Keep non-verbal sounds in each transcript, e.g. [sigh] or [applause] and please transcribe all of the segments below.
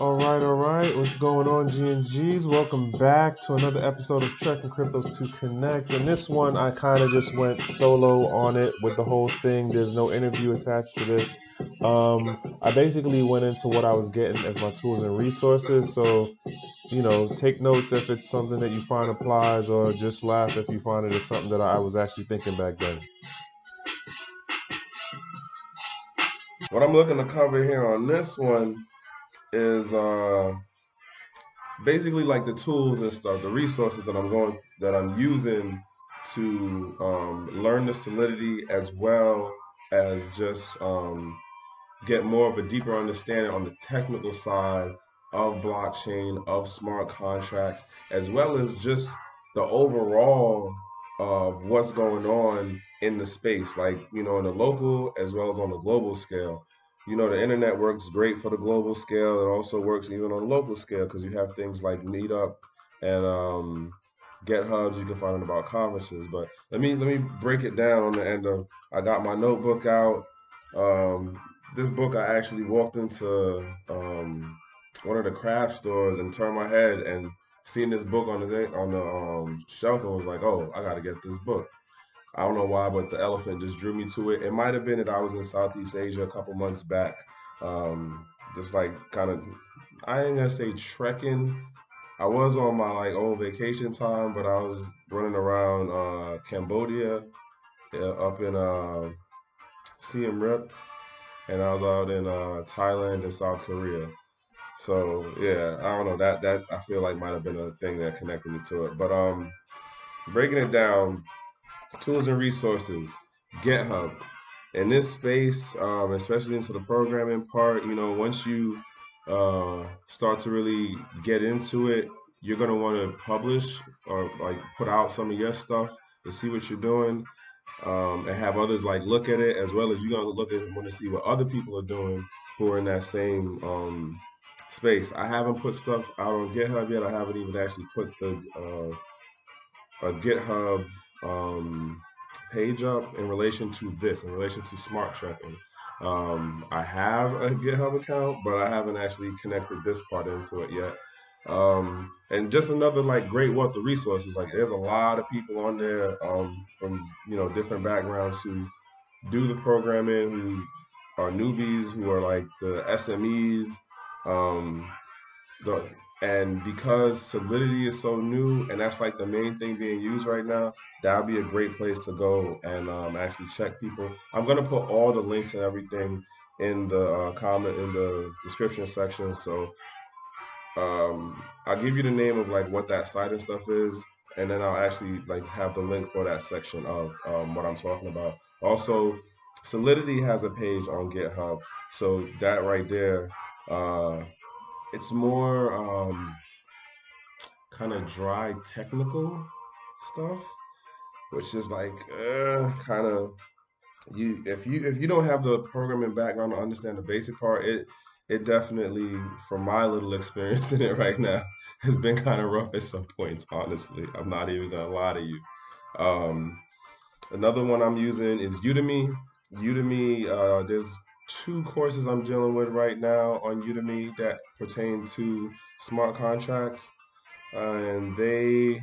All right, all right. What's going on, G&Gs? Welcome back to another episode of Trek and Cryptos to Connect. And this one, I kind of just went solo on it with the whole thing. There's no interview attached to this. Um, I basically went into what I was getting as my tools and resources. So, you know, take notes if it's something that you find applies, or just laugh if you find it is something that I was actually thinking back then. What I'm looking to cover here on this one is uh, basically like the tools and stuff, the resources that I'm going that I'm using to um, learn the solidity as well as just um, get more of a deeper understanding on the technical side of blockchain, of smart contracts, as well as just the overall of what's going on in the space, like you know, in the local as well as on the global scale you know, the internet works great for the global scale. It also works even on a local scale because you have things like Meetup and um, GitHubs. You can find out about conferences. But let me let me break it down on the end of. I got my notebook out. Um, this book I actually walked into um, one of the craft stores and turned my head and seen this book on the on the um, shelf and was like, oh, I got to get this book. I don't know why, but the elephant just drew me to it. It might have been that I was in Southeast Asia a couple months back, um, just like kind of, I ain't gonna say trekking. I was on my like own vacation time, but I was running around uh, Cambodia, uh, up in uh, Siem Reap, and I was out in uh, Thailand and South Korea. So yeah, I don't know that that I feel like might have been a thing that connected me to it. But um, breaking it down, tools and resources, GitHub. In this space, um, especially into the programming part, you know, once you uh, start to really get into it, you're gonna want to publish or like put out some of your stuff to see what you're doing, um, and have others like look at it as well as you're gonna look at and want to see what other people are doing who are in that same um, space. I haven't put stuff out on GitHub yet. I haven't even actually put the uh, a GitHub um, page up in relation to this, in relation to smart tracking. Um, I have a GitHub account, but I haven't actually connected this part into it yet. Um, and just another like great wealth of resources. Like there's a lot of people on there um, from you know different backgrounds who do the programming, who are newbies, who are like the SMEs. Um, the and because Solidity is so new, and that's like the main thing being used right now, that would be a great place to go and um, actually check people. I'm gonna put all the links and everything in the uh, comment in the description section. So um, I'll give you the name of like what that site and stuff is, and then I'll actually like have the link for that section of um, what I'm talking about. Also, Solidity has a page on GitHub, so that right there. Uh, it's more um, kind of dry technical stuff, which is like uh, kind of you if you if you don't have the programming background to understand the basic part, it it definitely, from my little [laughs] experience in it right now, has been kind of rough at some points. Honestly, I'm not even gonna lie to you. Um, another one I'm using is Udemy. Udemy, uh, there's two courses I'm dealing with right now on Udemy that pertain to smart contracts, uh, and they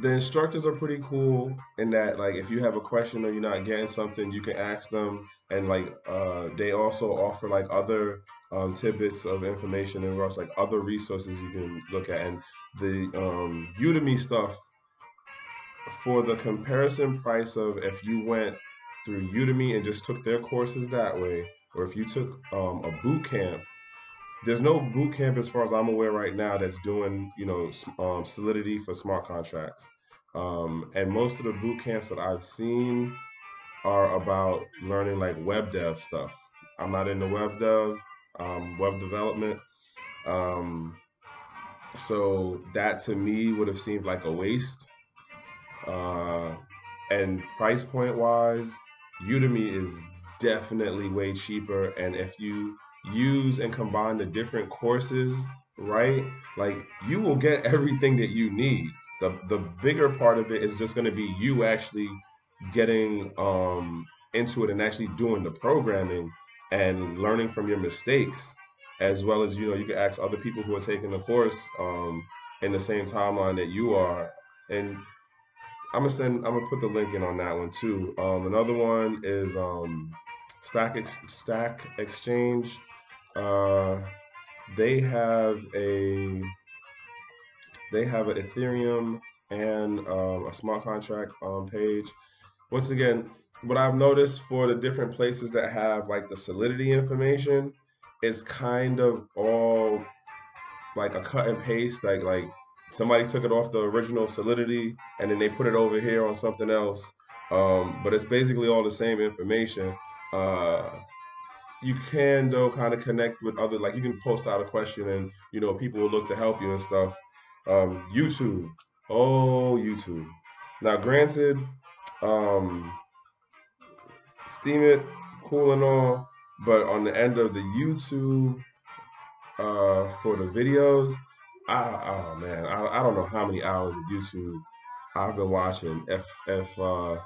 the instructors are pretty cool in that like if you have a question or you're not getting something, you can ask them, and like uh, they also offer like other um, tidbits of information and also like other resources you can look at, and the um, Udemy stuff for the comparison price of if you went through Udemy and just took their courses that way, or if you took um, a boot camp, there's no boot camp as far as I'm aware right now that's doing you know um, Solidity for smart contracts. Um, and most of the boot camps that I've seen are about learning like web dev stuff. I'm not into web dev, um, web development. Um, so that to me would have seemed like a waste. Uh, and price point wise, Udemy is definitely way cheaper. And if you use and combine the different courses, right, like you will get [laughs] everything that you need. The, the bigger part of it is just going to be you actually getting um, into it and actually doing the programming and learning from your mistakes as well as you know you can ask other people who are taking the course um, in the same timeline that you are, and I'm gonna send I'm gonna put the link in on that one too. Um, another one is um, Stack Ex- Stack Exchange. Uh, they have a they have an Ethereum and um, a smart contract um, page. Once again, what I've noticed for the different places that have like the solidity information is kind of all like a cut and paste. Like like somebody took it off the original solidity and then they put it over here on something else. Um, but it's basically all the same information. Uh, you can though kind of connect with other like you can post out a question and you know people will look to help you and stuff um, YouTube. Oh, YouTube. Now, granted, um, Steemit cool and all, but on the end of the YouTube uh, for the videos, I, oh man, I, I don't know how many hours of YouTube I've been watching. If if uh,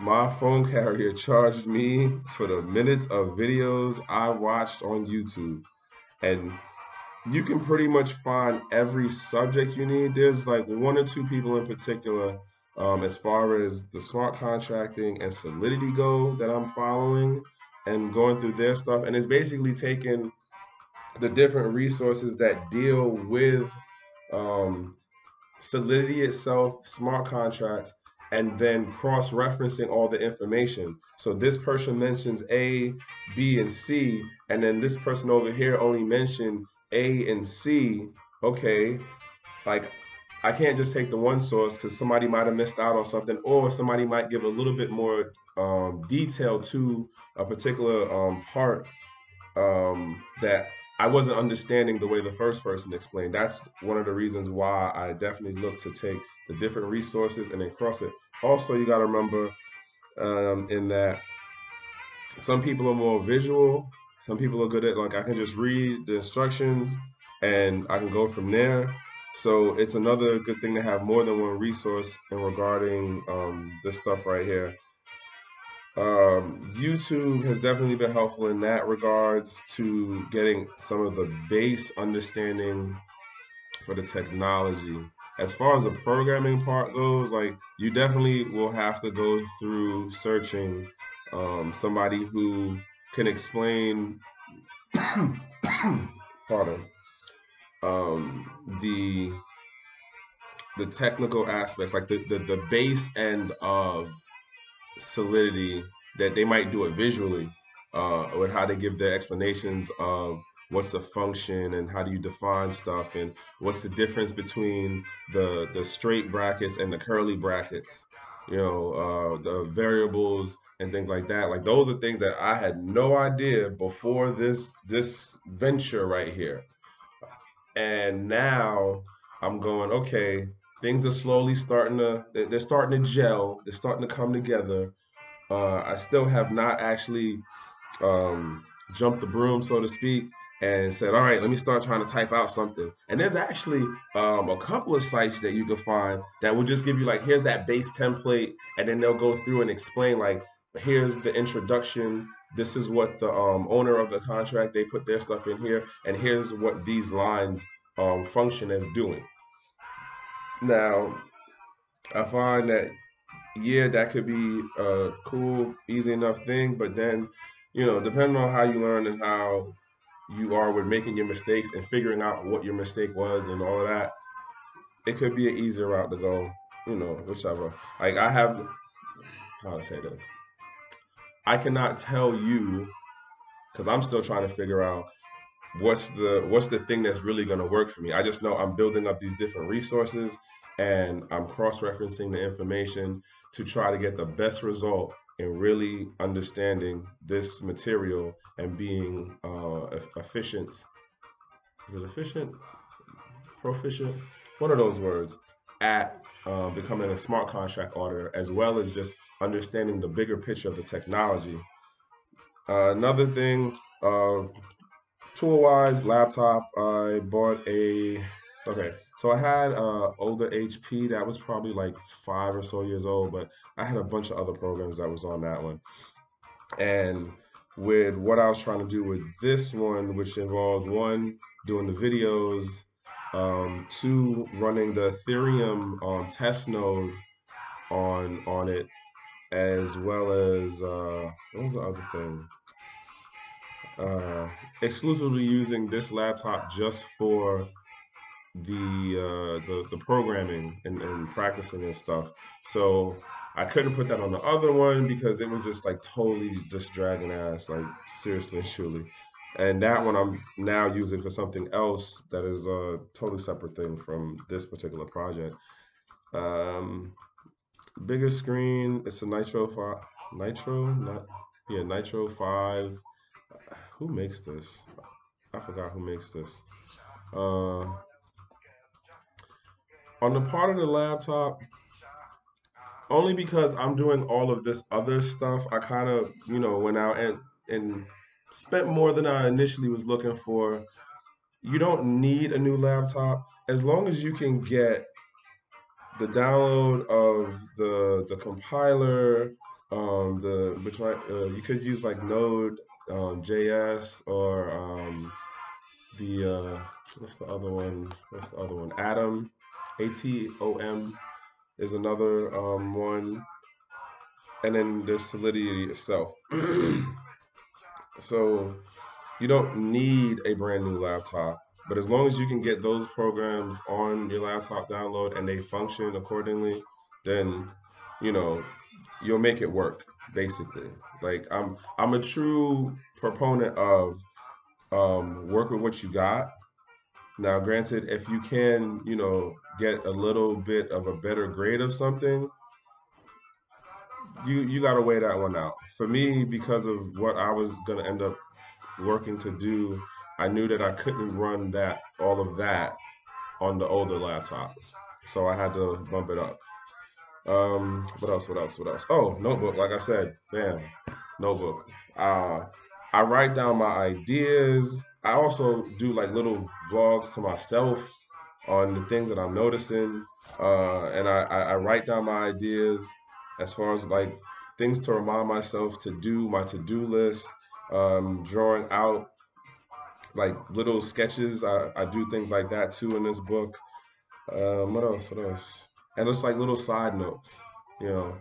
my phone carrier charged me for the minutes of videos I watched on YouTube, and you can pretty much find every subject you need. There's like one or two people in particular, um, as far as the smart contracting and Solidity go, that I'm following and going through their stuff. And it's basically taking the different resources that deal with um, Solidity itself, smart contracts, and then cross referencing all the information. So this person mentions A, B, and C, and then this person over here only mentioned a and C, okay, like I can't just take the one source because somebody might have missed out on something, or somebody might give a little bit more um, detail to a particular um, part um, that I wasn't understanding the way the first person explained. That's one of the reasons why I definitely look to take the different resources and then cross it. Also, you got to remember um, in that some people are more visual some people are good at like I can just read the instructions and I can go from there. So it's another good thing to have more than one resource in regarding um, this stuff right here. Um, YouTube has definitely been helpful in that regards to getting some of the base understanding for the technology. As far as the programming part goes, like you definitely will have to go through searching um, somebody who can explain [coughs] pardon um, the the technical aspects like the, the the base end of solidity that they might do it visually uh, with how they give their explanations of what's the function and how do you define stuff and what's the difference between the the straight brackets and the curly brackets you know uh, the variables and things like that. Like those are things that I had no idea before this this venture right here. And now I'm going, okay, things are slowly starting to they're starting to gel, they're starting to come together. Uh, I still have not actually um, jumped the broom, so to speak, and said, all right, let me start trying to type out something. And there's actually um, a couple of sites that you can find that will just give you like, here's that base template, and then they'll go through and explain like, here's the introduction. This is what the um, owner of the contract, they put their stuff in here, and here's what these lines um, function as doing. Now, I find that, yeah, that could be a cool, easy enough thing, but then, you know, depending on how you learn and how you are with making your mistakes and figuring out what your mistake was and all of that, it could be an easier route to go, you know, whichever. Like, I have, how to say this? I cannot tell you because I'm still trying to figure out what's the what's the thing that's really to work for me. I just know I'm building up these different resources and I'm cross-referencing the information to try to get the best result in really understanding this material and being uh, efficient. Is it efficient? Proficient? One of those words at uh, becoming a smart contract auditor as well as just understanding the bigger picture of the technology. Uh, another thing, uh, tool-wise, laptop, I bought a, okay, so I had uh, older HP that was probably like five or so years old, but I had a bunch of other programs that was on that one. And with what I was trying to do with this one, which involved one, doing the videos, um, two, running the Ethereum um, test node on on it, as well as uh, what was the other thing? Uh, exclusively using this laptop just for the uh, the, the programming and, and practicing and stuff. So I couldn't put that on the other one because it was just like totally just dragging ass, like seriously and truly. And that one I'm now using for something else that is a totally separate thing from this particular project. Um, bigger screen, it's a Nitro 5, Nitro, not, yeah, Nitro 5. Who makes this? I forgot who makes this. Uh, on the part of the laptop, only because I'm doing all of this other stuff, I kind of, you know, went out and, and spent more than I initially was looking for. You don't need a new laptop as long as you can get the download of the the compiler, um, the which might uh, you could use like Node um, JS or um, the uh, what's the other one? What's the other one? Atom, A T O M is another um, one, and then there's Solidity itself. [clears throat] so you don't need a brand new laptop, but as long as you can get those programs on your laptop download and they function accordingly, then you know you'll make it work. Basically, like I'm I'm a true proponent of um, work with what you got now, granted, if you can, you know, get a little bit of a better grade of something, you you got to weigh that one out. For me, because of what I was gonna end up working to do, I knew that I couldn't run that all of that on the older laptop, so I had to bump it up. Um, what else? What else? What else? Oh, notebook. Like I said, damn, notebook. Uh, I write down my ideas. I also do like little vlogs to myself on the things that I'm noticing, uh, and I, I, I write down my ideas as far as like things to remind myself to do, my to-do list, um, drawing out like little sketches. I, I do things like that too in this book. Um, what else? What else? And it's like little side notes, you know.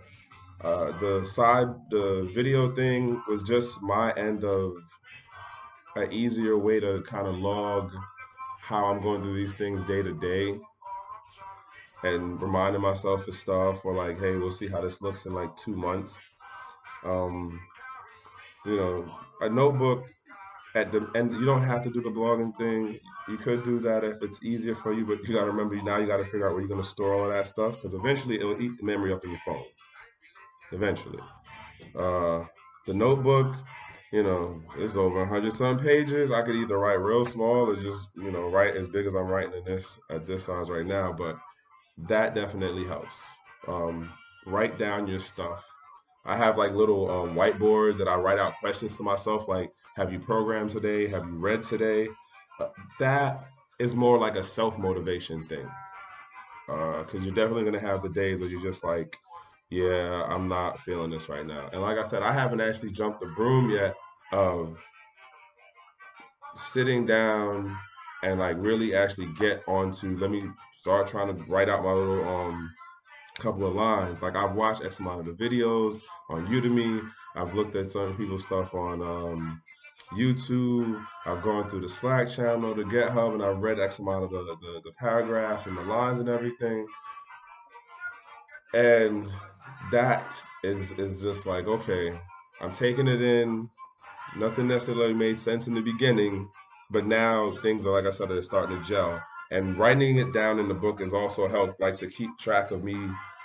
Uh, the side, the video thing was just my end of an easier way to kind of log how I'm going through these things day to day and reminding myself of stuff or like, hey, we'll see how this looks in like two months. Um, you know, a notebook at the and you don't have to do the blogging thing. You could do that if it's easier for you, but you gotta remember now you gotta figure out where you're gonna store all of that stuff because eventually it will eat the memory up in your phone. Eventually. Uh, the notebook, you know, it's over 100 some pages. I could either write real small or just, you know, write as big as I'm writing in this at this size right now. But that definitely helps. Um, write down your stuff. I have like little um, whiteboards that I write out questions to myself, like, have you programmed today? Have you read today? Uh, that is more like a self motivation thing. Because uh, you're definitely going to have the days where you're just like, yeah, I'm not feeling this right now. And like I said, I haven't actually jumped the broom yet of sitting down and like really actually get onto let me start trying to write out my little um couple of lines. Like I've watched X amount of the videos on Udemy. I've looked at some people's stuff on um, YouTube. I've gone through the Slack channel, the GitHub, and I've read X amount of the, the, the paragraphs and the lines and everything. And that is is just like okay, I'm taking it in. Nothing necessarily made sense in the beginning, but now things are like I said, they're starting to gel. And writing it down in the book has also helped, like to keep track of me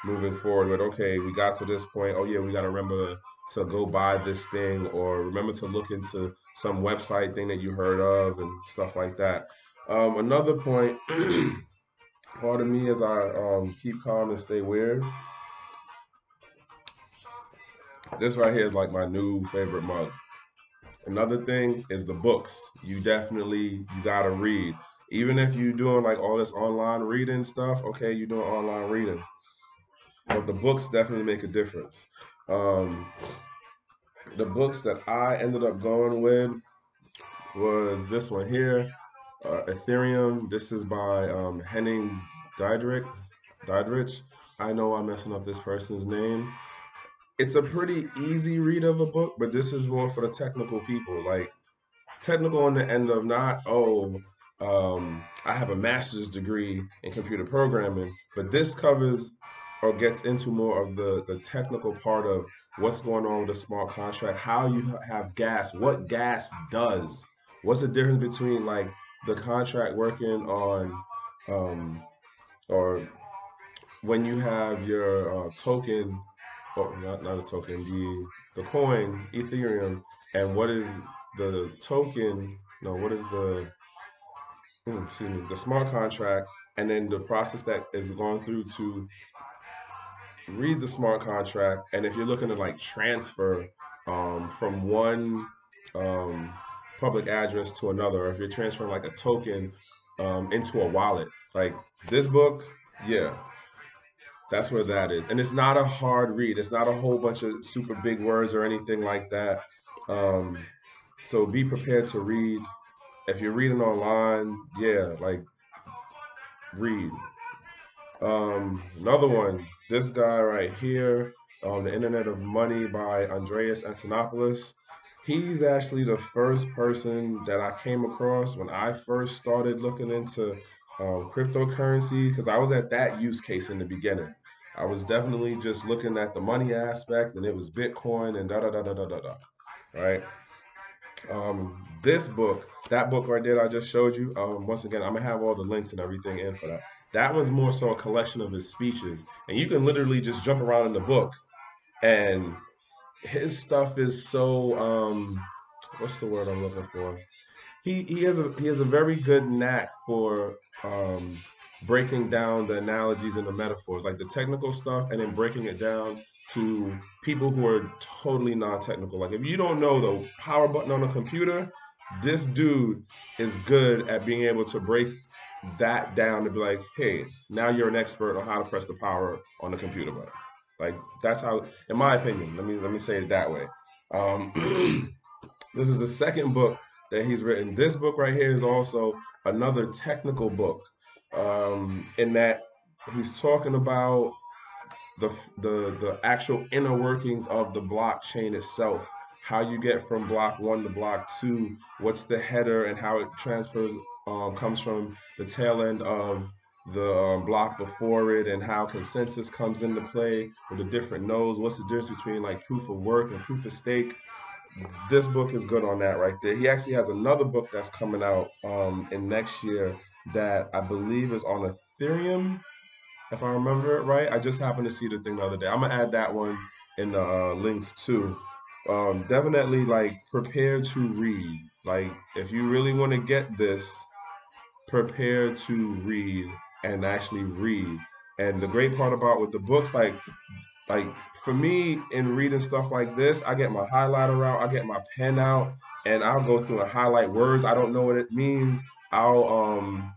moving forward. With okay, we got to this point. Oh yeah, we got to remember to go buy this thing, or remember to look into some website thing that you heard of and stuff like that. Um, another point, [clears throat] part of me as I um, keep calm and stay weird this right here is like my new favorite mug. Another thing is the books. You definitely you gotta read. Even if you're doing like all this online reading stuff, okay, you're doing online reading. But the books definitely make a difference. Um, the books that I ended up going with was this one here, uh, Ethereum. This is by um, Henning Diedrich. Diedrich. I know I'm messing up this person's name. It's a pretty easy read of a book, but this is more for the technical people. Like technical on the end of not oh um, I have a master's degree in computer programming, but this covers or gets into more of the, the technical part of what's going on with a smart contract, how you have gas, what gas does, what's the difference between like the contract working on, um, or when you have your uh, token, or not, not a token, the the coin Ethereum, and what is the token? No, what is the excuse me, the smart contract, and then the process that is going through to read the smart contract, and if you're looking to like transfer um, from one um, public address to another, or if you're transferring like a token um, into a wallet, like this book, yeah, that's where that is. And it's not a hard read. It's not a whole bunch of super big words or anything like that. Um, so be prepared to read. If you're reading online, yeah, like read. Um, another one, this guy right here, um, The Internet of Money by Andreas Antonopoulos. He's actually the first person that I came across when I first started looking into um, cryptocurrency because I was at that use case in the beginning. I was definitely just looking at the money aspect and it was Bitcoin and da da da da da da da. Right. Um, this book, that book right there I just showed you, um, once again, I'm gonna have all the links and everything in for that. That was more so a collection of his speeches, and you can literally just jump around in the book, and his stuff is so um, what's the word I'm looking for? He he has a he has a very good knack for um, breaking down the analogies and the metaphors, like the technical stuff, and then breaking it down to people who are totally non-technical. Like if you don't know the power button on a computer, this dude is good at being able to break that down to be like, hey, now you're an expert on how to press the power on the computer button. Like that's how, in my opinion, let me let me say it that way. Um, [clears throat] this is the second book that he's written. This book right here is also another technical book, um, in that he's talking about the the the actual inner workings of the blockchain itself. How you get from block one to block two, what's the header and how it transfers um, comes from the tail end of the um, block before it and how consensus comes into play with the different nodes. What's the difference between like proof of work and proof of stake? This book is good on that right there. He actually has another book that's coming out um, in next year that I believe is on Ethereum, if I remember it right. I just happened to see the thing the other day. I'm gonna add that one in the uh, links too. Um, definitely like prepare to read. Like if you really want to get this, prepare to read and actually read. And the great part about with the books, like like for me in reading stuff like this, I get my highlighter out, I get my pen out, and I'll go through and highlight words. I don't know what it means. I'll um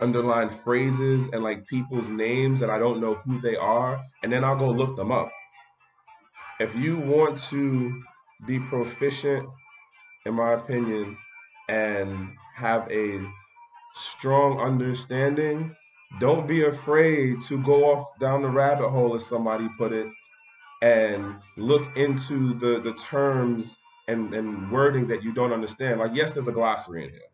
underline phrases and like people's names and I don't know who they are, and then I'll go look them up. If you want to be proficient, in my opinion, and have a strong understanding, don't be afraid to go off down the rabbit hole, as somebody put it, and look into the, the terms and, and wording that you don't understand. Like, yes, there's a glossary in here.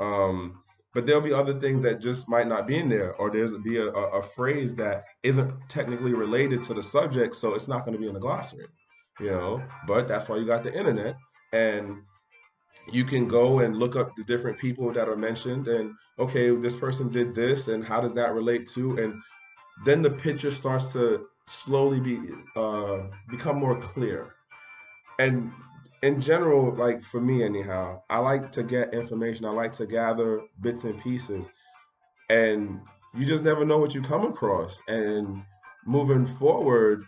Um, but there'll be other things that just might not be in there, or there's be a, a, a phrase that isn't technically related to the subject, so it's not going to be in the glossary, you know. But that's why you got the internet, and you can go and look up the different people that are mentioned and okay this person did this and how does that relate to and then the picture starts to slowly be uh, become more clear and in general like for me anyhow i like to get information. I like to gather bits and pieces. And you just never know what you come across. And moving forward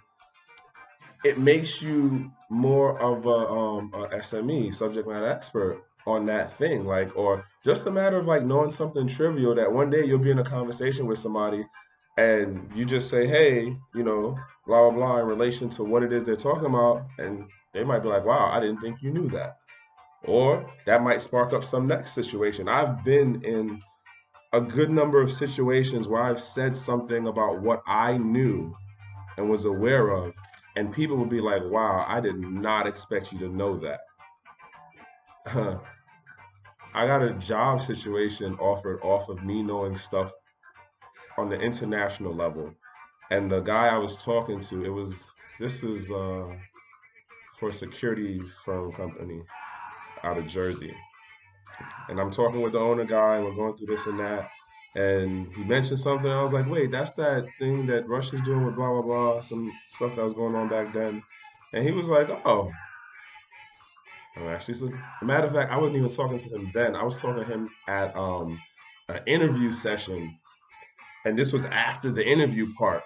it makes you more of a, um, a SME, subject matter expert on that thing, like, or just a matter of like knowing something trivial that one day you'll be in a conversation with somebody and you just say, hey, you know, blah, blah, blah, in relation to what it is they're talking about. And they might be like, wow, I didn't think you knew that. Or that might spark up some next situation. I've been in a good number of situations where I've said something about what I knew and was aware of, and people would be like, wow, I did not expect you to know that. [laughs] I got a job situation offered off of me knowing stuff on the international level. And the guy I was talking to, it was this was uh, for a security firm company out of Jersey. And I'm talking with the owner guy, and we're going through this and that. And he mentioned something. I was like, wait, that's that thing that Russia's doing with blah, blah, blah, some stuff that was going on back then. And he was like, oh. And actually, so, matter of fact, I wasn't even talking to him then. I was talking to him at um, an interview session. And this was after the interview part.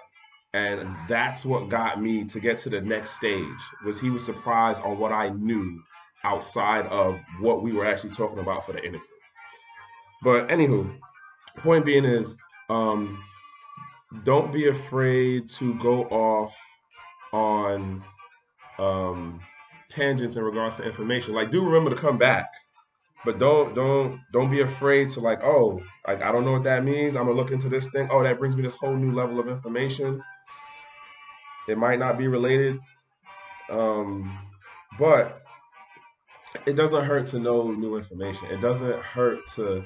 And that's what got me to get to the next stage was he was surprised on what I knew outside of what we were actually talking about for the interview. But anywho, point being is um, don't be afraid to go off on um, tangents in regards to information. Like, do remember to come back, but don't don't don't be afraid to like, oh, like I don't know what that means. I'm gonna look into this thing. Oh, that brings me this whole new level of information. It might not be related, um, but it doesn't hurt to know new information. It doesn't hurt to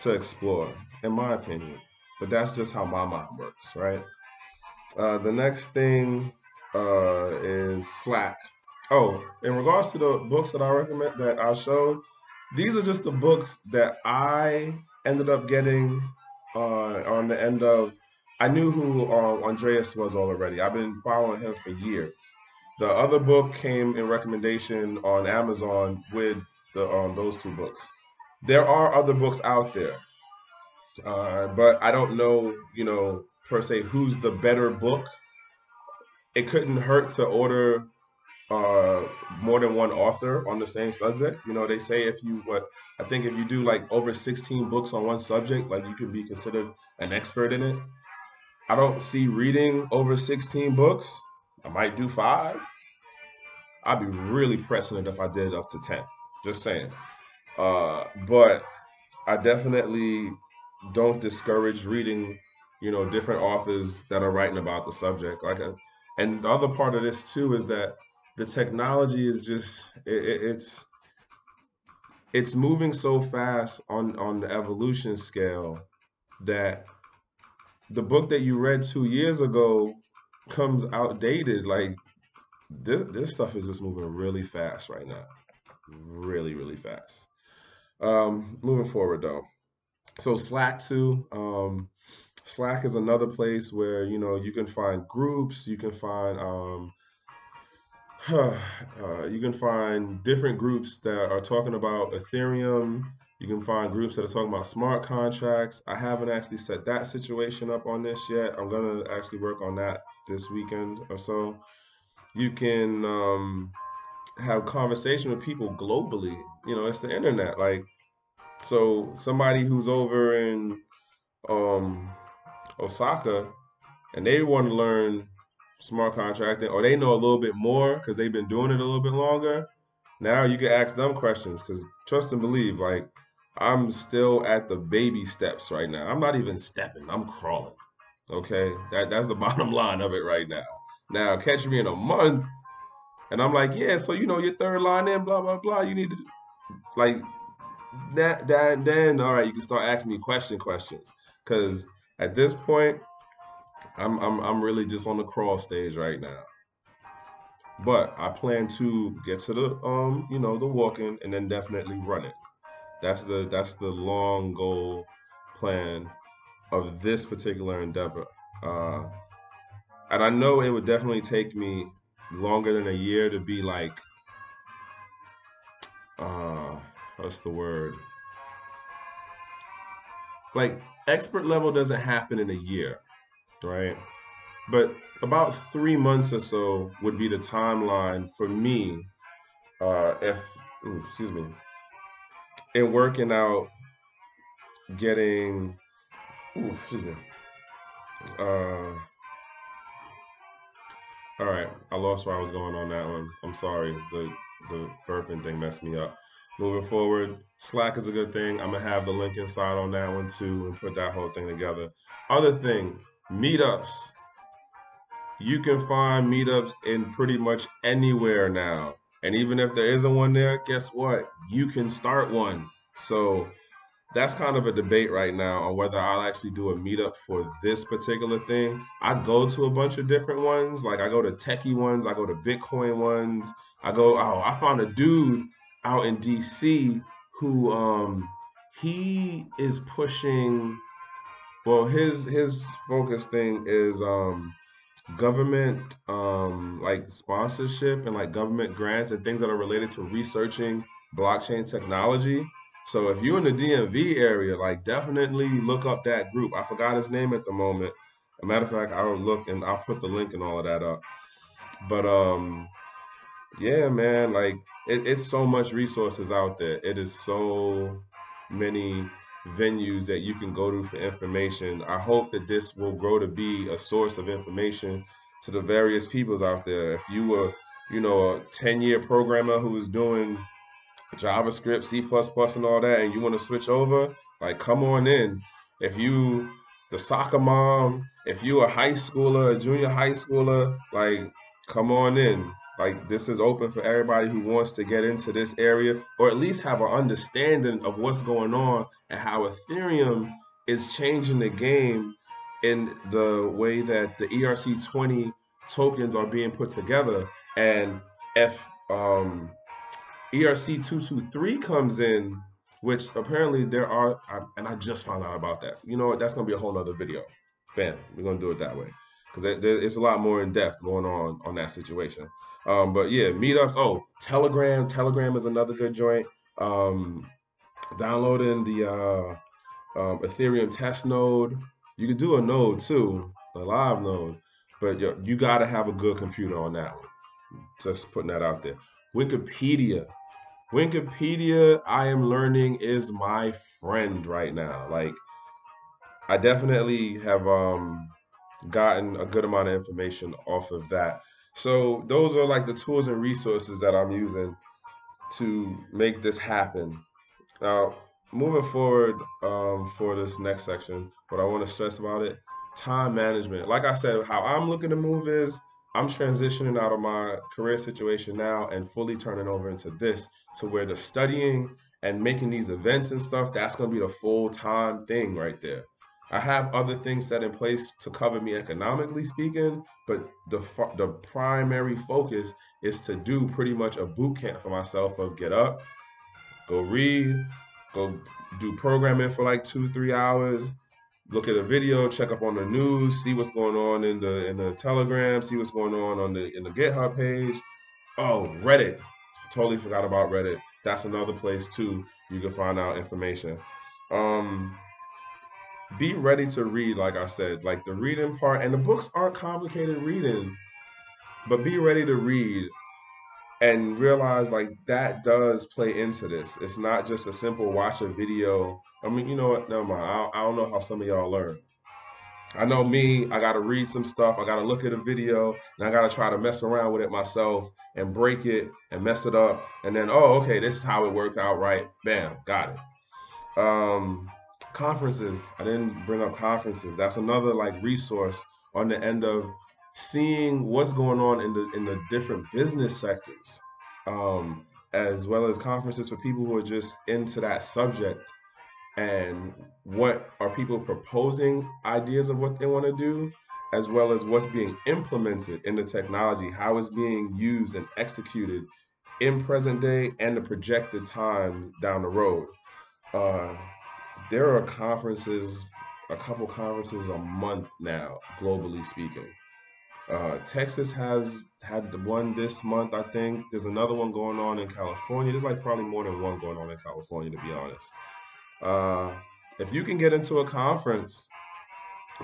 to explore, in my opinion. But that's just how my mind works, right? Uh, the next thing uh, is Slack. Oh, in regards to the books that I recommend that I showed, these are just the books that I ended up getting uh, on the end of. I knew who uh, Andreas was already. I've been following him for years. The other book came in recommendation on Amazon with the um, those two books. There are other books out there, uh, but I don't know, you know, per se, who's the better book. It couldn't hurt to order uh, more than one author on the same subject. You know, they say if you what I think if you do like over 16 books on one subject, like you can be considered an expert in it. I don't see reading over 16 books. I might do five. I'd be really pressing it if I did up to 10. Just saying. Uh, but I definitely don't discourage reading, you know, different authors that are writing about the subject. Like, uh, and the other part of this too is that the technology is just it, it's it's moving so fast on on the evolution scale that the book that you read two years ago comes outdated. Like this, this stuff is just moving really fast right now, really, really fast. Um, moving forward though, so Slack too. Um, Slack is another place where you know you can find groups, you can find um, [sighs] uh, you can find different groups that are talking about Ethereum. You can find groups that are talking about smart contracts. I haven't actually set that situation up on this yet. I'm gonna actually work on that this weekend or so. You can um, have conversation with people globally. You know, it's the internet. Like, so somebody who's over in um, Osaka and they want to learn smart contracting or they know a little bit more because they've been doing it a little bit longer. Now you can ask them questions because trust and believe, like I'm still at the baby steps right now. I'm not even stepping. I'm crawling. Okay, that that's the [laughs] bottom line of it right now. Now catch me in a month, and I'm like, yeah. So you know your third line in, blah blah blah. You need to like that that then all right. You can start asking me question questions because at this point, I'm I'm I'm really just on the crawl stage right now. But I plan to get to the um you know the walking and then definitely run it. That's the that's the long goal plan of this particular endeavor. Uh, and I know it would definitely take me longer than a year to be like, uh, what's the word? Like expert level doesn't happen in a year, right? But about three months or so would be the timeline for me, uh, if excuse me, in working out, getting, ooh, excuse me, uh, all right, I lost where I was going on that one. I'm sorry. The the burping thing messed me up. Moving forward, Slack is a good thing. I'm gonna have the link inside on that one too and put that whole thing together. Other thing, meetups. You can find meetups in pretty much anywhere now. And even if there isn't one there, guess what? You can start one. So that's kind of a debate right now on whether I'll actually do a meetup for this particular thing. I go to a bunch of different ones. Like I go to techie ones, I go to Bitcoin ones. I go, oh, I found a dude out in DC who um he is pushing well his his focus thing is um government um like sponsorship and like government grants and things that are related to researching blockchain technology so if you're in the DMV area, like definitely look up that group. I forgot his name at the moment. A matter of fact, I'll look and I'll put the link and all of that up. But um, yeah, man, like it, it's so much resources out there. It is so many venues that you can go to for information. I hope that this will grow to be a source of information to the various peoples out there. If you were, you know, a 10 year programmer who was doing JavaScript, C++, and all that, and you want to switch over, like come on in. If you the soccer mom, if you a high schooler, a junior high schooler, like come on in. Like this is open for everybody who wants to get into this area or at least have an understanding of what's going on and how Ethereum is changing the game in the way that the ERC20 tokens are being put together. And if um, ERC 223 comes in, which apparently there are, and I just found out about that. You know what? That's going to be a whole other video. Bam. We're going to do it that way. Because it's a lot more in depth going on on that situation. Um, but yeah, meetups. Oh, Telegram. Telegram is another good joint. Um, downloading the uh, um, Ethereum test node. You can do a node too, a live node, but you, you got to have a good computer on that one. Just putting that out there. Wikipedia. Wikipedia, I am learning, is my friend right now. Like, I definitely have um, gotten a good amount of information off of that. So those are like the tools and resources that I'm using to make this happen. Now, moving forward um, for this next section, what I want to stress about it, time management. Like I said, how I'm looking to move is I'm transitioning out of my career situation now and fully turning over into this to where the studying and making these events and stuff, that's going to be the full time thing right there. I have other things set in place to cover me economically speaking, but the the primary focus is to do pretty much a boot camp for myself of get up, go read, go do programming for like two, three hours, look at a video, check up on the news, see what's going on in the in the Telegram, see what's going on on the in the GitHub page. Oh, Reddit. Totally forgot about Reddit. That's another place too. You can find out information. Um, be ready to read, like I said, like the reading part, and the books aren't complicated reading, but be ready to read and realize like that does play into this. It's not just a simple watch a video. I mean, you know what? Never mind. I, I don't know how some of y'all learn. I know me, I got to read some stuff. I got to look at a video and I got to try to mess around with it myself and break it and mess it up. And then, oh, okay, this is how it worked out right. Bam, got it. Um, conferences. I didn't bring up conferences. That's another like resource on the end of seeing what's going on in the in the different business sectors, um, as well as conferences for people who are just into that subject, and what are people proposing ideas of what they want to do, as well as what's being implemented in the technology, how it's being used and executed in present day and the projected time down the road. Uh, there are conferences, a couple conferences a month now, globally speaking. Uh, Texas has had the one this month, I think. There's another one going on in California. There's like probably more than one going on in California, to be honest. Uh, if you can get into a conference,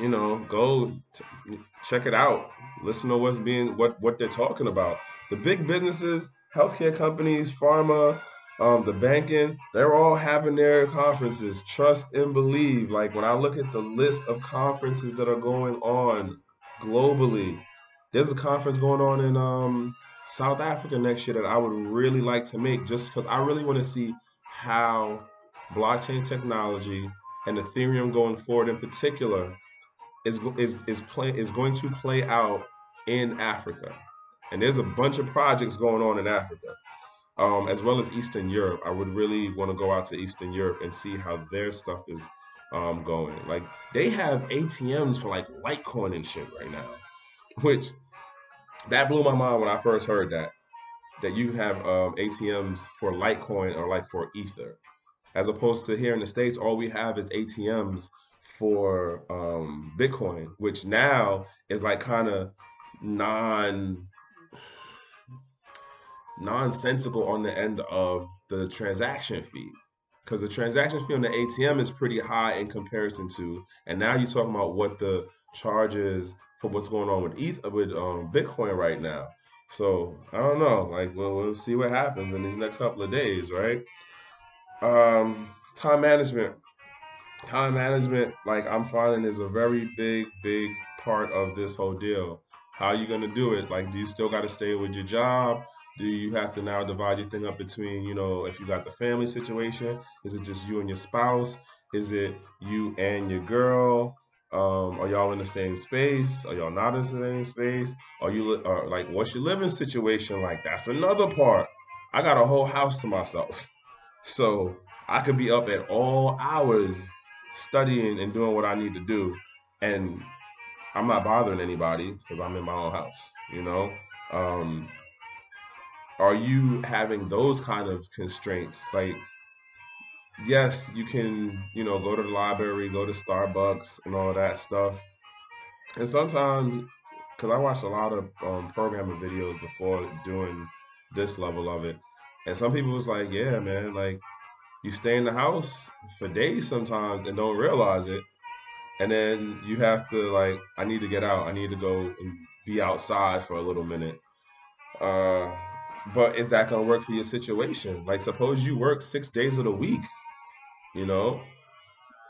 you know, go t- check it out. Listen to what's being what what they're talking about. The big businesses, healthcare companies, pharma, um, the banking, they're all having their conferences. Trust and believe. Like when I look at the list of conferences that are going on globally, there's a conference going on in um, South Africa next year that I would really like to make just because I really want to see how blockchain technology and Ethereum going forward in particular is is is play is going to play out in Africa. And there's a bunch of projects going on in Africa, um, as well as Eastern Europe. I would really want to go out to Eastern Europe and see how their stuff is um, going. Like they have ATMs for like Litecoin and shit right now, [laughs] which that blew my mind when I first heard that. That you have um, ATMs for Litecoin or like for Ether, as opposed to here in the states, all we have is ATMs for um, Bitcoin, which now is like kind of non nonsensical on the end of the transaction fee because the transaction fee on the ATM is pretty high in comparison to, and now you're talking about what the charges for what's going on with ETH with um, Bitcoin right now. So I don't know, like we'll, we'll see what happens in these next couple of days, right? Um, time management, time management, like I'm finding is a very big, big part of this whole deal. How are you gonna do it? Like, do you still got to stay with your job? Do you have to now divide your thing up between, you know, if you got the family situation? Is it just you and your spouse? Is it you and your girl? Um, are y'all in the same space? Are y'all not in the same space? Are you uh, like, what's your living situation like? That's another part. I got a whole house to myself, [laughs] so I could be up at all hours studying and doing what I need to do, and I'm not bothering anybody because I'm in my own house. You know, um, are you having those kind of constraints? Like, yes, you can, you know, go to the library, go to Starbucks, and all that stuff. And sometimes, because I watched a lot of um, programming videos before doing this level of it, and some people was like, yeah, man, like you stay in the house for days sometimes and don't realize it. And then you have to like, I need to get out. I need to go and be outside for a little minute. Uh, but is that to work for your situation? Like, suppose you work six days of the week, you know?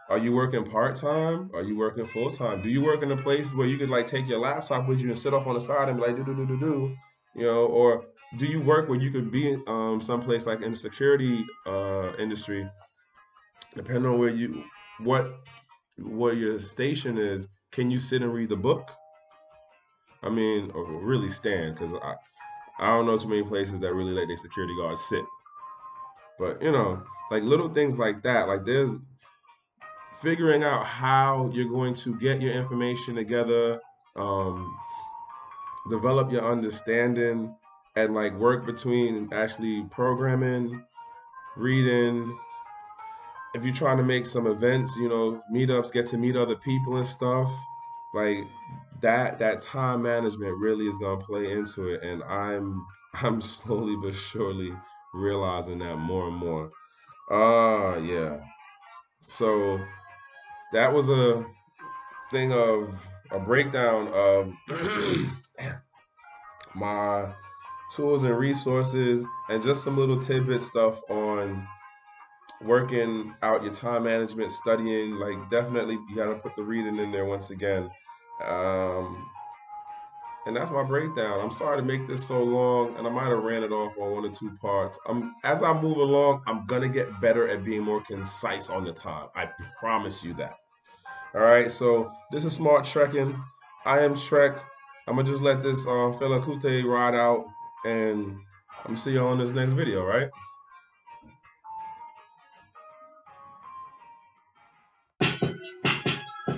Are you working part time? Are you working full time? Do you work in a place where you could like take your laptop with you and sit off on the side and be like do do do do do, you know? Or do you work where you could be um someplace like in the security uh industry, depending on where you what what your station is? Can you sit and read the book? I mean, or really stand because I I don't know too many places that really let their security guards sit. But you know, like little things like that. Like there's figuring out how you're going to get your information together, um, develop your understanding, and like work between actually programming, reading. If you're trying to make some events, you know, meetups, get to meet other people and stuff, like that that time management really is gonna play into it, and I'm [laughs] I'm slowly but surely realizing that more and more. Uh yeah. So that was a thing of a breakdown of [clears throat] my tools and resources and just some little tidbit stuff on working out your time management, studying. Like definitely you gotta put the reading in there once again. Um, and that's my breakdown. I'm sorry to make this so long, and I might have ran it off on one or two parts. I'm as I move along, I'm gonna get better at being more concise on the time. I promise you that. All right, so this is smart trekking. I am Trek. I'm gonna just let this uh, Fela Kuti ride out, and I'm see you on this next video, right?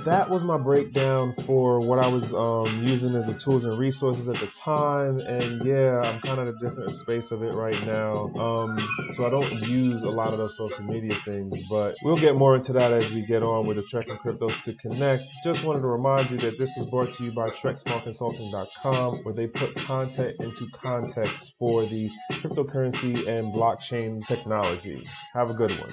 That was my breakdown for what I was um, using as the tools and resources at the time. And yeah, I'm kind of a different space of it right now. Um, so I don't use a lot of those social media things, but we'll get more into that as we get on with the Trek and Cryptos to Connect. Just wanted to remind you that this was brought to you by TrekSmallConsulting.com, where they put content into context for the cryptocurrency and blockchain technology. Have a good one.